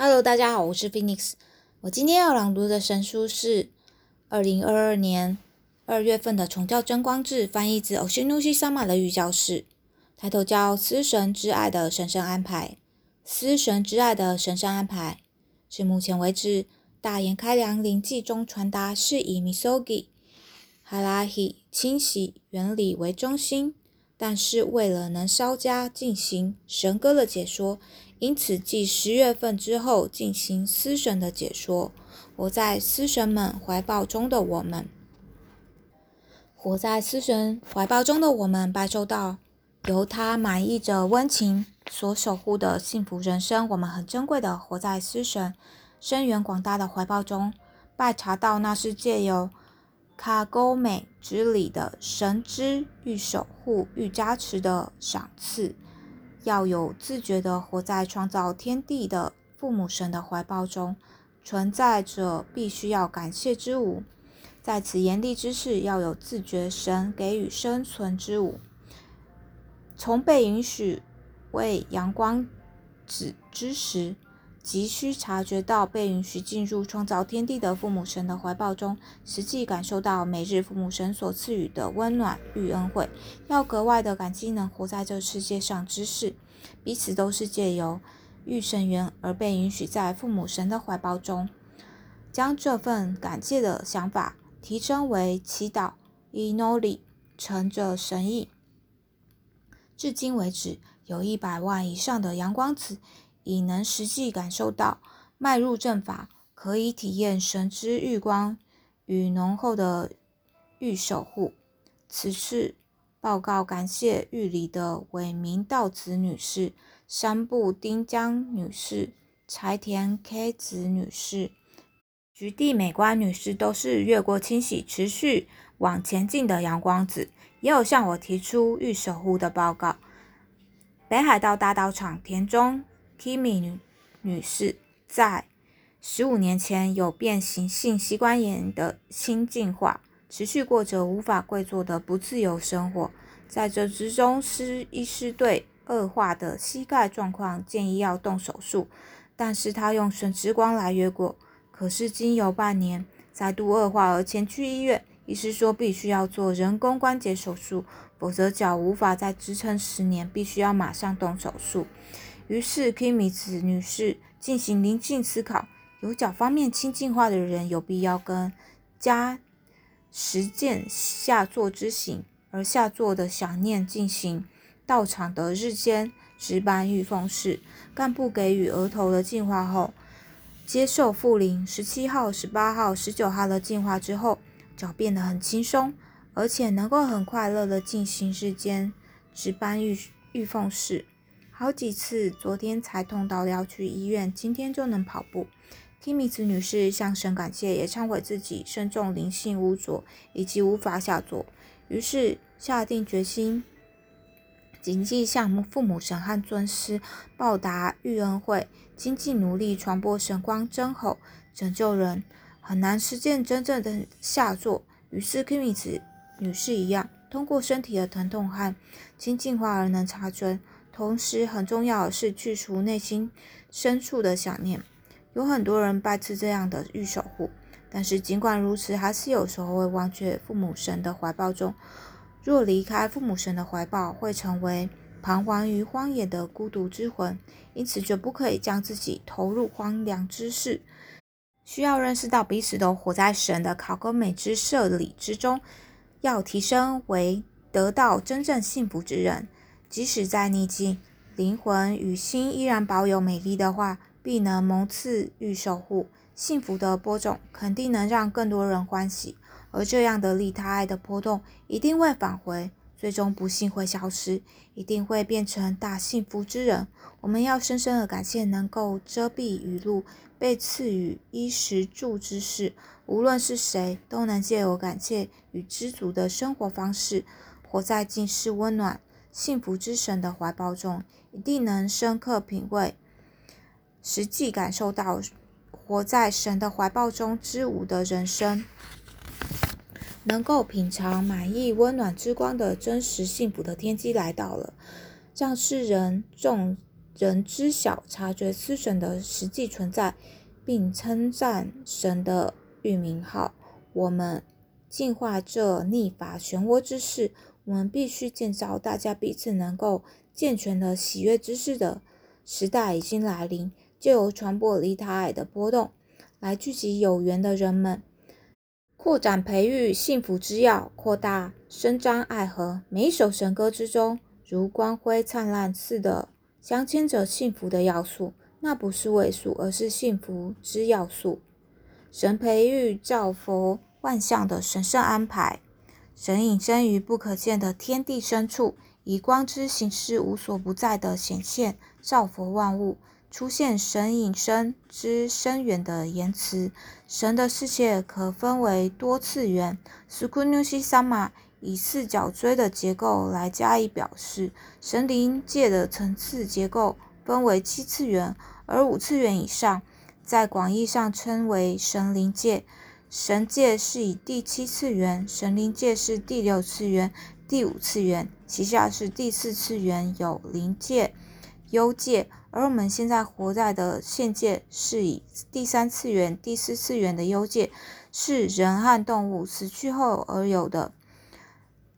Hello，大家好，我是 Phoenix。我今天要朗读的神书是二零二二年二月份的《崇教真光志》，翻译自 Oshinoshi Sama 的御教士，抬头叫“司神之爱的神圣安排”。司神之爱的神圣安排是目前为止大言开良灵记中传达是以 Misogi、Harahi 清洗原理为中心，但是为了能稍加进行神歌的解说。因此，继十月份之后进行思神的解说。活在思神们怀抱中的我们，活在思神怀抱中的我们，拜受到由他满意着温情所守护的幸福人生。我们很珍贵的活在思神深远广大的怀抱中，拜查到那是借由卡沟美之里的神之欲守护、欲加持的赏赐。要有自觉地活在创造天地的父母神的怀抱中，存在着必须要感谢之物。在此严厉之事，要有自觉神给予生存之物。从被允许为阳光子之时。急需察觉到被允许进入创造天地的父母神的怀抱中，实际感受到每日父母神所赐予的温暖与恩惠，要格外的感激能活在这世界上之事，彼此都是借由遇神缘而被允许在父母神的怀抱中，将这份感谢的想法提升为祈祷 （inoli），乘着神意。至今为止，有一百万以上的阳光子。已能实际感受到迈入正法，可以体验神之玉光与浓厚的玉守护。此次报告感谢玉里的伟明道子女士、山部丁江女士、柴田 K 子女士、菊地美观女士，都是越过清洗持续往前进的阳光子，也有向我提出玉守护的报告。北海道大道场田中。Kimi 女女士在十五年前有变形性膝关炎的新进化，持续过着无法跪坐的不自由生活。在这之中，师医师对恶化的膝盖状况建议要动手术，但是他用神之光来越过。可是经有半年再度恶化而前去医院，医师说必须要做人工关节手术，否则脚无法再支撑十年，必须要马上动手术。于是，Kimi 子女士进行灵性思考：有脚方面轻进化的人，有必要跟加实践下坐之行，而下坐的想念进行道场的日间值班御奉事。干部给予额头的净化后，接受复灵十七号、十八号、十九号的净化之后，脚变得很轻松，而且能够很快乐的进行日间值班御御奉事。好几次，昨天才痛到要去医院，今天就能跑步。Kimiz 女士向神感谢，也忏悔自己身重灵性污浊，以及无法下作，于是下定决心，谨记向父母神和尊师报答育恩惠，精进努力传播神光真吼，拯救人。很难实践真正的下作，于是 Kimiz 女士一样，通过身体的疼痛和清净化而能察觉。同时，很重要的是去除内心深处的想念。有很多人拜赐这样的玉守护，但是尽管如此，还是有时候会忘却父母神的怀抱中。若离开父母神的怀抱，会成为彷徨于荒野的孤独之魂。因此，绝不可以将自己投入荒凉之事。需要认识到彼此都活在神的考格美之设里之中，要提升为得到真正幸福之人。即使在逆境，灵魂与心依然保有美丽的话，必能蒙赐与守护。幸福的播种肯定能让更多人欢喜，而这样的利他爱的波动一定会返回，最终不幸会消失，一定会变成大幸福之人。我们要深深的感谢能够遮蔽雨露、被赐予衣食住之事，无论是谁，都能借由感谢与知足的生活方式，活在尽是温暖。幸福之神的怀抱中，一定能深刻品味、实际感受到活在神的怀抱中之无的人生，能够品尝满意温暖之光的真实幸福的天机来到了，让世人众人知晓、察觉思神的实际存在，并称赞神的域名号。我们净化这逆法漩涡之势，我们必须建造大家彼此能够健全的喜悦之事的时代已经来临，就由传播离他爱的波动，来聚集有缘的人们，扩展培育幸福之药，扩大伸张爱河。每一首神歌之中，如光辉灿烂似的，镶嵌着幸福的要素。那不是位数，而是幸福之要素。神培育造佛万象的神圣安排。神隐身于不可见的天地深处，以光之形式无所不在的显现，造佛万物。出现神隐身之深远的言辞。神的世界可分为多次元。s k u n u s i Sama 以四角锥的结构来加以表示。神灵界的层次结构分为七次元，而五次元以上，在广义上称为神灵界。神界是以第七次元，神灵界是第六次元、第五次元，其下是第四次元，有灵界、幽界。而我们现在活在的现界是以第三次元、第四次元的幽界，是人和动物死去后而有的。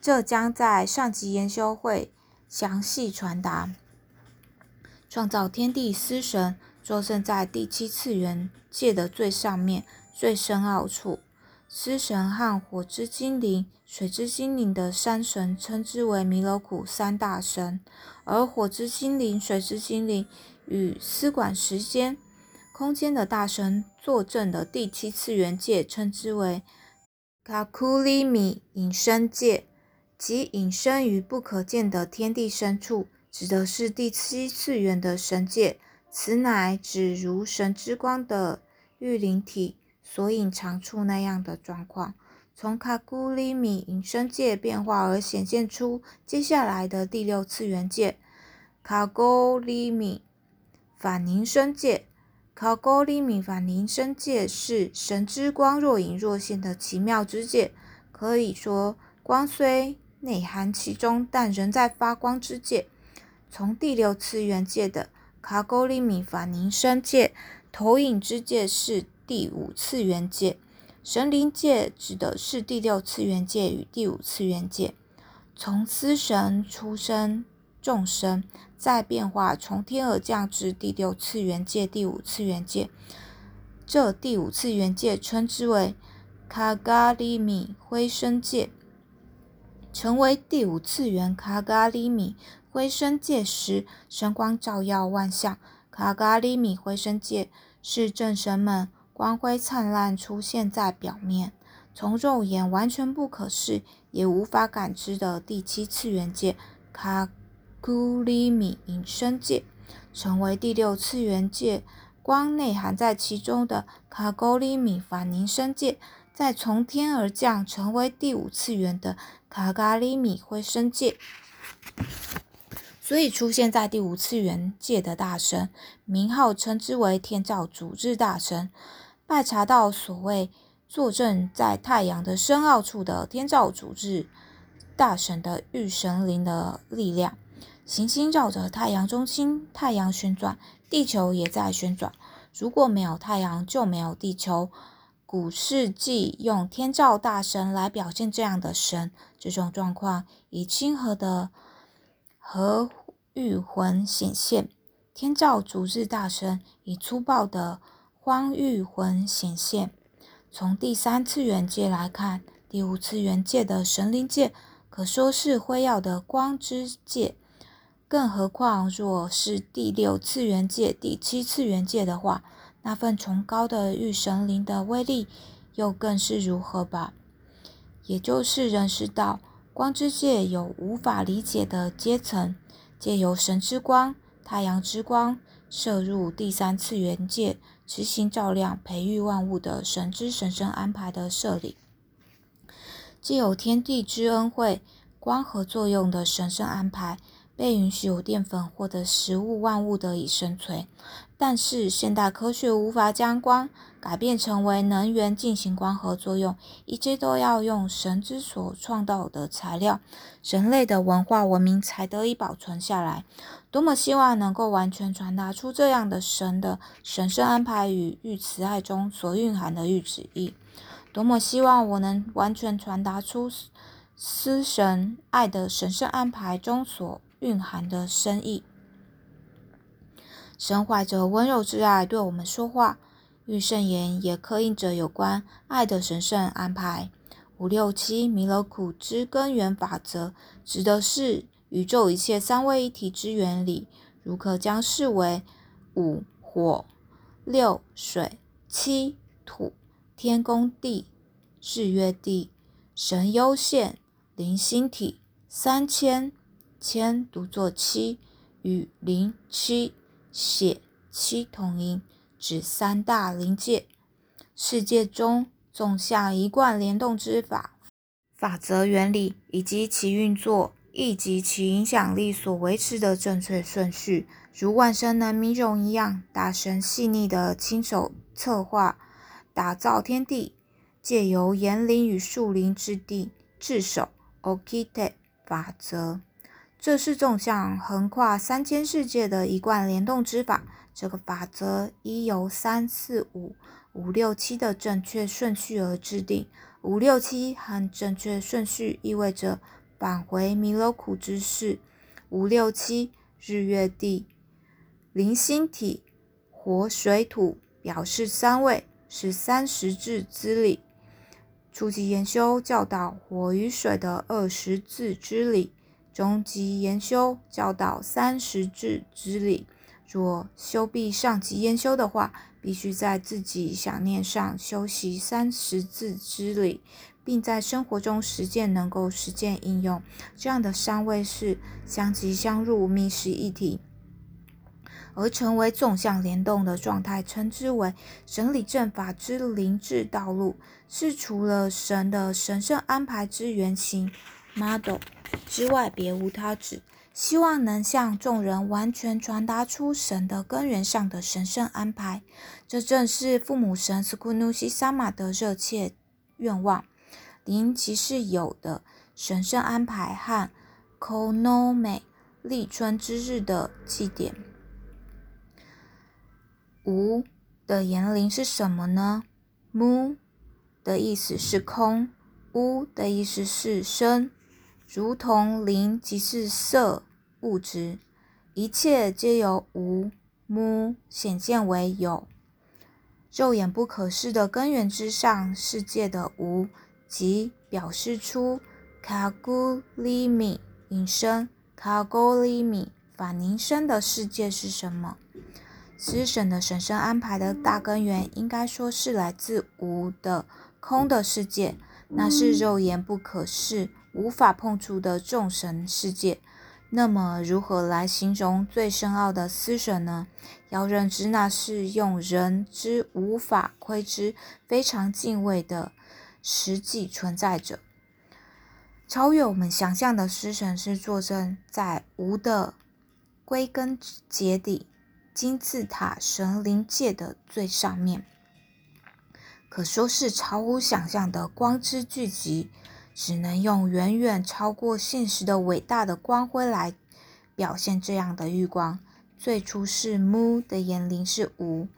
这将在上级研修会详细传达。创造天地司神坐镇在第七次元界的最上面。最深奥处，狮神和火之精灵、水之精灵的三神称之为弥勒苦三大神，而火之精灵、水之精灵与司管时间、空间的大神坐镇的第七次元界称之为卡库里米隐身界，即隐身于不可见的天地深处，指的是第七次元的神界。此乃指如神之光的御灵体。所隐藏处那样的状况，从卡古里米隐身界变化而显现出接下来的第六次元界——卡古里米反凝身界。卡古里米反凝身界是神之光若隐若现的奇妙之界，可以说光虽内含其中，但仍在发光之界。从第六次元界的卡古里米反凝身界投影之界是。第五次元界，神灵界指的是第六次元界与第五次元界。从司神出生，众生再变化，从天而降至第六次元界、第五次元界。这第五次元界称之为卡嘎里米灰身界。成为第五次元卡嘎里米灰身界时，神光照耀万象。卡嘎里米灰身界是正神们。光辉灿烂出现在表面，从肉眼完全不可视也无法感知的第七次元界卡古里米隐身界，成为第六次元界光内含在其中的卡古里米反凝身界，再从天而降成为第五次元的卡嘎里米灰身界。所以出现在第五次元界的大神，名号称之为天照主日大神。拜查到所谓坐镇在太阳的深奥处的天照主日大神的御神灵的力量，行星绕着太阳中心，太阳旋转，地球也在旋转。如果没有太阳，就没有地球。古世纪用天照大神来表现这样的神，这种状况以亲和的和御魂显现；天照主日大神以粗暴的。光玉魂显现。从第三次元界来看，第五次元界的神灵界可说是辉耀的光之界。更何况，若是第六次元界、第七次元界的话，那份崇高的御神灵的威力又更是如何吧？也就是认识到，光之界有无法理解的阶层，借由神之光、太阳之光射入第三次元界。执行照亮、培育万物的神之神圣安排的设立，既有天地之恩惠、光合作用的神圣安排，被允许有淀粉或者食物万物得以生存。但是现代科学无法将光改变成为能源进行光合作用，一切都要用神之所创造的材料，人类的文化文明才得以保存下来。多么希望能够完全传达出这样的神的神圣安排与御慈爱中所蕴含的御旨意！多么希望我能完全传达出思神爱的神圣安排中所蕴含的深意！神怀着温柔之爱对我们说话，御圣言也刻印着有关爱的神圣安排。五六七弥勒苦之根源法则，指的是宇宙一切三位一体之原理，如可将视为五火、六水、七土、天宫地、日月地、神幽现、灵星体、三千千读作七与零七。血七同音，指三大灵界。世界中纵向一贯联动之法法则原理，以及其运作，以及其影响力所维持的正确顺序，如万神能弥种一样，大神细腻的亲手策划打造天地，借由岩灵与树林之地智守 Okite 法则。这是纵向横跨三千世界的一贯联动之法。这个法则依由三四五五六七的正确顺序而制定。五六七和正确顺序意味着返回弥勒苦之事。五六七日月地零星体火水土表示三位是三十字之理。初级研修教导火与水的二十字之理。中级研修教导三十字之理，若修毕上级研修的话，必须在自己想念上修习三十字之理，并在生活中实践，能够实践应用。这样的三位是相即相入、密实一体，而成为纵向联动的状态，称之为神理正法之灵智道路，是除了神的神圣安排之原型 model。之外，别无他旨。希望能向众人完全传达出神的根源上的神圣安排。这正是父母神斯库努西萨玛的热切愿望。灵即是有的神圣安排和 Konome 立春之日的祭典。无的言灵是什么呢？Mu 的意思是空，乌的意思是生。如同灵即是色物质，一切皆由无目显现为有，肉眼不可视的根源之上世界的无，即表示出卡古里米引申卡古里米反凝生的世界是什么？思神的神圣安排的大根源，应该说是来自无的空的世界，那是肉眼不可视。无法碰触的众神世界，那么如何来形容最深奥的思神呢？要认知，那是用人之无法窥知、非常敬畏的实际存在者。超越我们想象的思神，是坐镇在无的归根结底金字塔神灵界的最上面，可说是超乎想象的光之聚集。只能用远远超过现实的伟大的光辉来表现这样的玉光。最初是 mu 的言灵是无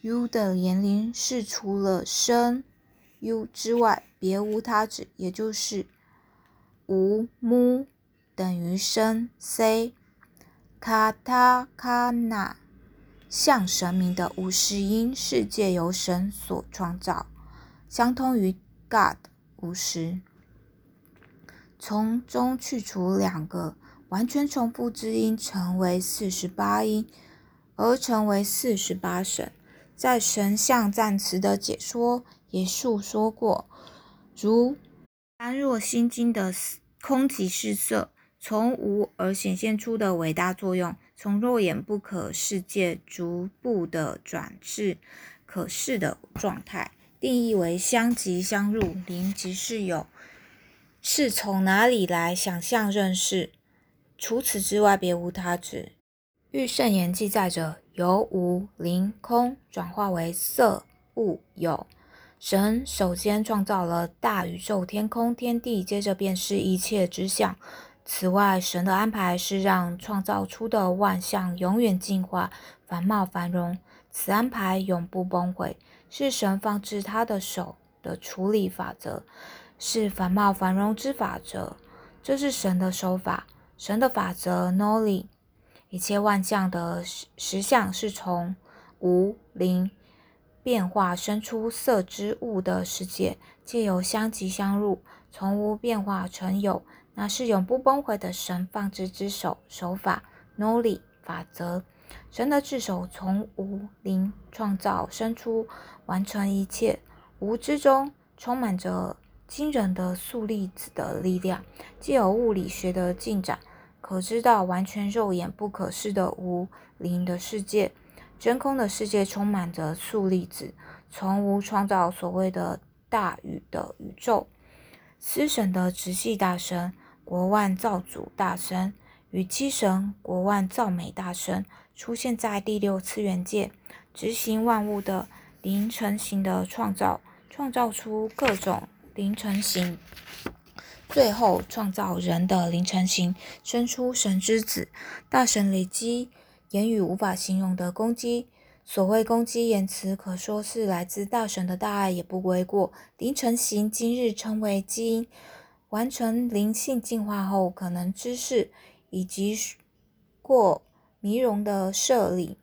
，u 的言灵是除了生 u 之外别无他指，也就是无 mu 等于生 c。卡塔卡纳像神明的无实音世界由神所创造，相通于 God。五十，从中去除两个完全重复之音，成为四十八音，而成为四十八神。在神像赞词的解说也述说过，如般若心经的空即是色，从无而显现出的伟大作用，从肉眼不可世界逐步的转至可视的状态。定义为相即相入，灵即是有，是从哪里来想象认识？除此之外别无他指。玉圣言记载着由无灵空转化为色物有。神首先创造了大宇宙、天空、天地，接着便是一切之相。此外，神的安排是让创造出的万象永远进化、繁茂、繁荣。此安排永不崩毁，是神放置他的手的处理法则，是繁茂繁荣之法则。这是神的手法，神的法则。Noli，一切万象的实实相是从无灵。变化生出色之物的世界，借由相即相入，从无变化成有，那是永不崩毁的神放置之手手法。Noli 法则，神的智手从无灵创造生出，完成一切。无之中充满着惊人的素粒子的力量，借由物理学的进展，可知道完全肉眼不可视的无灵的世界。真空的世界充满着素粒子，从无创造所谓的大宇的宇宙。司神的直系大神国万造主大神与七神国万造美大神出现在第六次元界，执行万物的灵成型的创造，创造出各种灵成型，最后创造人的灵成型，生出神之子大神累积。言语无法形容的攻击，所谓攻击言辞，可说是来自大神的大爱，也不为过。灵成型今日称为基因，完成灵性进化后可能知识以及过迷容的设立，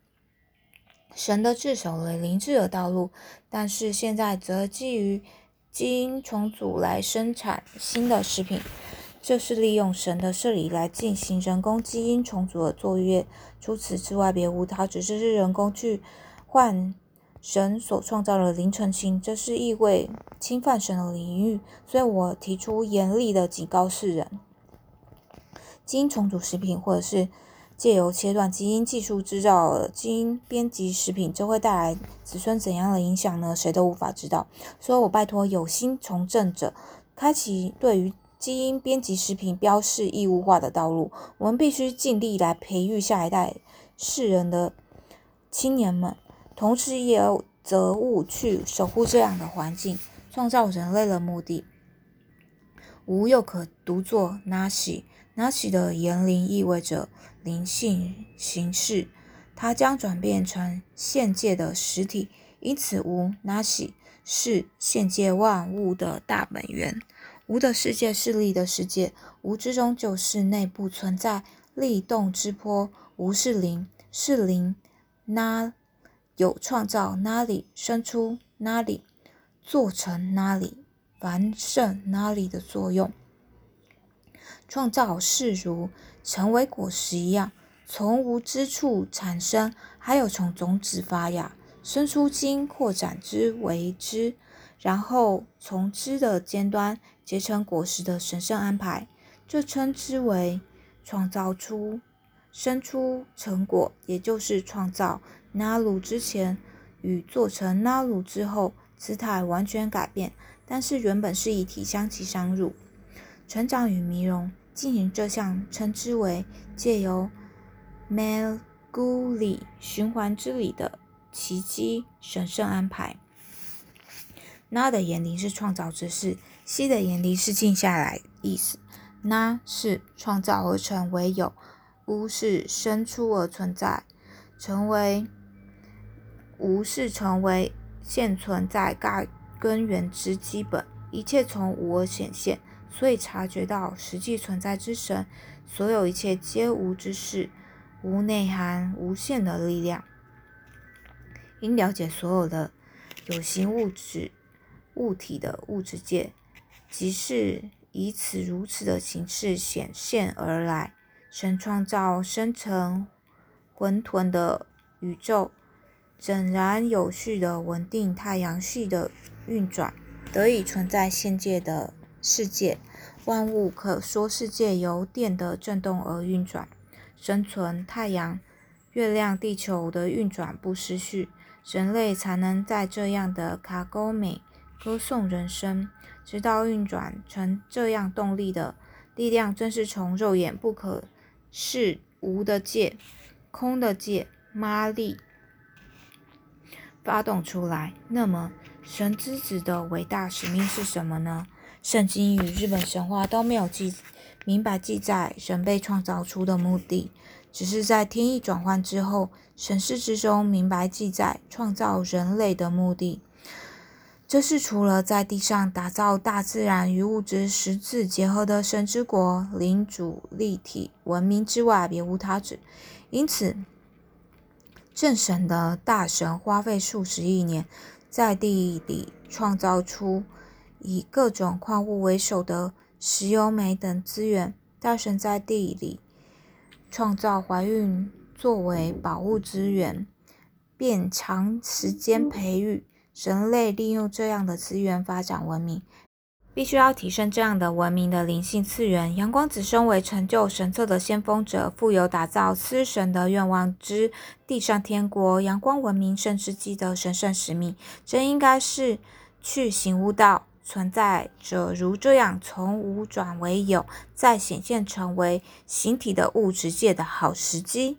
神的智守了灵智的道路，但是现在则基于基因重组来生产新的食品。这是利用神的设理来进行人工基因重组的作业，除此之外别无他，只是是人工去换神所创造的灵成型，这是意味侵犯神的领域，所以我提出严厉的警告世人：基因重组食品，或者是借由切断基因技术制造基因编辑食品，这会带来子孙怎样的影响呢？谁都无法知道。所以我拜托有心从政者，开启对于。基因编辑食品标示义务化的道路，我们必须尽力来培育下一代世人的青年们，同时也有责务去守护这样的环境，创造人类的目的。无又可读作 nasi，nasi 的言灵意味着灵性形式，它将转变成现界的实体，因此无 nasi 是现界万物的大本源。无的世界是力的世界，无之中就是内部存在力动之波。无是灵，是灵，那有创造那里生出那里做成那里完胜那里的作用。创造是如成为果实一样，从无之处产生，还有从种子发芽生出茎，扩展之为枝，然后从枝的尖端。结成果实的神圣安排，这称之为创造出生出成果，也就是创造。纳鲁之前与做成纳鲁之后，姿态完全改变，但是原本是一体相其相入，成长与迷容进行这项，称之为借由 Melguli 循环之旅的奇迹神圣安排。那的眼灵是创造之事。西的眼离是静下来意思，那是创造而成为有，无是生出而存在，成为无是成为现存在该根源之基本，一切从无而显现，所以察觉到实际存在之神，所有一切皆无之事，无内涵无限的力量，应了解所有的有形物质物体的物质界。即是以此如此的形式显现而来，神创造生成混沌的宇宙，整然有序的稳定太阳系的运转，得以存在现界的世界。万物可说是借由电的振动而运转，生存太阳、月亮、地球的运转不失序，人类才能在这样的卡沟美歌颂人生。直到运转成这样动力的力量，正是从肉眼不可视无的界、空的界、妈力发动出来。那么，神之子的伟大使命是什么呢？圣经与日本神话都没有记明白记载神被创造出的目的，只是在天意转换之后，神世之中明白记载创造人类的目的。这是除了在地上打造大自然与物质十字结合的神之国、领主立体文明之外，别无他旨。因此，正神的大神花费数十亿年，在地里创造出以各种矿物为首的石油、煤等资源。大神在地里创造怀孕作为宝物资源，便长时间培育。人类利用这样的资源发展文明，必须要提升这样的文明的灵性次元。阳光子身为成就神策的先锋者，富有打造司神的愿望之地上天国、阳光文明圣之基的神圣使命。这应该是去行悟道存在着如这样从无转为有，再显现成为形体的物质界的好时机。